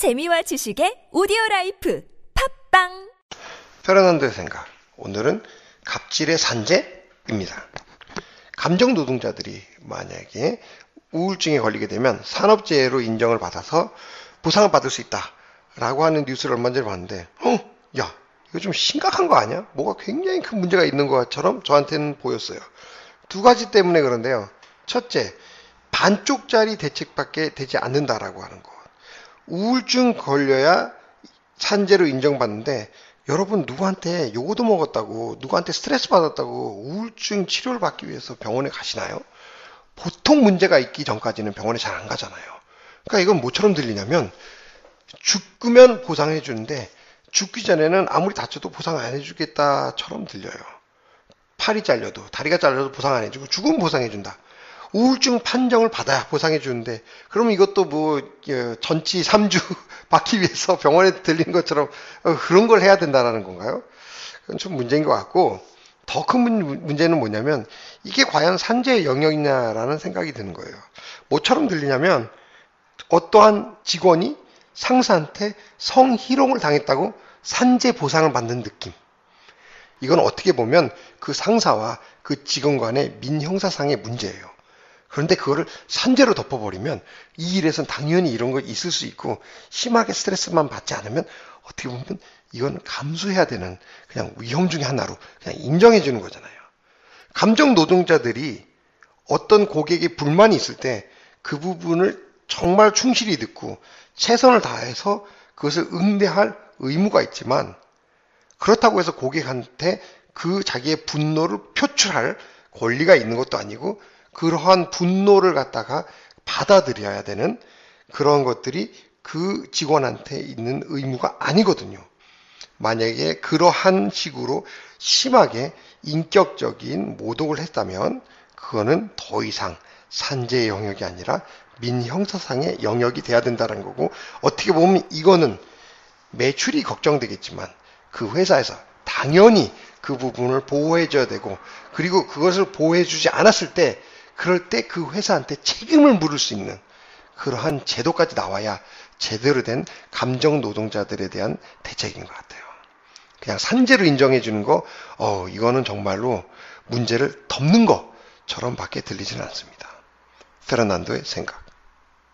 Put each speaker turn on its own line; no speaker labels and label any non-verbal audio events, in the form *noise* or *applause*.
재미와 지식의 오디오 라이프 팟빵
페르난도의 생각. 오늘은 갑질의 산재입니다. 감정 노동자들이 만약에 우울증에 걸리게 되면 산업재해로 인정을 받아서 보상을 받을 수 있다라고 하는 뉴스를 얼마 전에 봤는데, 어, 야, 이거 좀 심각한 거 아니야? 뭐가 굉장히 큰 문제가 있는 것처럼 저한테는 보였어요. 두 가지 때문에 그런데요. 첫째, 반쪽짜리 대책밖에 되지 않는다라고 하는 것. 우울증 걸려야 산재로 인정받는데 여러분 누구한테 요거도 먹었다고 누구한테 스트레스 받았다고 우울증 치료를 받기 위해서 병원에 가시나요? 보통 문제가 있기 전까지는 병원에 잘 안 가잖아요. 그러니까 이건 뭐처럼 들리냐면 죽으면 보상해 주는데 죽기 전에는 아무리 다쳐도 보상 안 해주겠다처럼 들려요. 팔이 잘려도 다리가 잘려도 보상 안 해주고 죽으면 보상해 준다. 우울증 판정을 받아야 보상해 주는데 그러면 이것도 뭐 어, 전치 3주 *laughs* 받기 위해서 병원에 들린 것처럼 어, 그런 걸 해야 된다는 건가요? 그건 좀 문제인 것 같고 더 큰 문제는 뭐냐면 이게 과연 산재의 영역이냐라는 생각이 드는 거예요. 뭐처럼 들리냐면 어떠한 직원이 상사한테 성희롱을 당했다고 산재 보상을 받는 느낌. 이건 어떻게 보면 그 상사와 그 직원 간의 민형사상의 문제예요. 그런데 그거를 산재로 덮어버리면 이 일에선 당연히 이런 거 있을 수 있고 심하게 스트레스만 받지 않으면 어떻게 보면 이건 감수해야 되는 그냥 위험 중의 하나로 그냥 인정해 주는 거잖아요. 감정 노동자들이 어떤 고객의 불만이 있을 때 그 부분을 정말 충실히 듣고 최선을 다해서 그것을 응대할 의무가 있지만 그렇다고 해서 고객한테 그 자기의 분노를 표출할 권리가 있는 것도 아니고 그러한 분노를 갖다가 받아들여야 되는 그런 것들이 그 직원한테 있는 의무가 아니거든요. 만약에 그러한 식으로 심하게 인격적인 모독을 했다면 그거는 더 이상 산재의 영역이 아니라 민형사상의 영역이 돼야 된다는 거고 어떻게 보면 이거는 매출이 걱정되겠지만 그 회사에서 당연히 그 부분을 보호해줘야 되고 그리고 그것을 보호해주지 않았을 때 그럴 때 그 회사한테 책임을 물을 수 있는 그러한 제도까지 나와야 제대로 된 감정 노동자들에 대한 대책인 것 같아요. 그냥 산재로 인정해 주는 거, 어, 이거는 정말로 문제를 덮는 것처럼 밖에 들리지는 않습니다. 페르난도의 생각.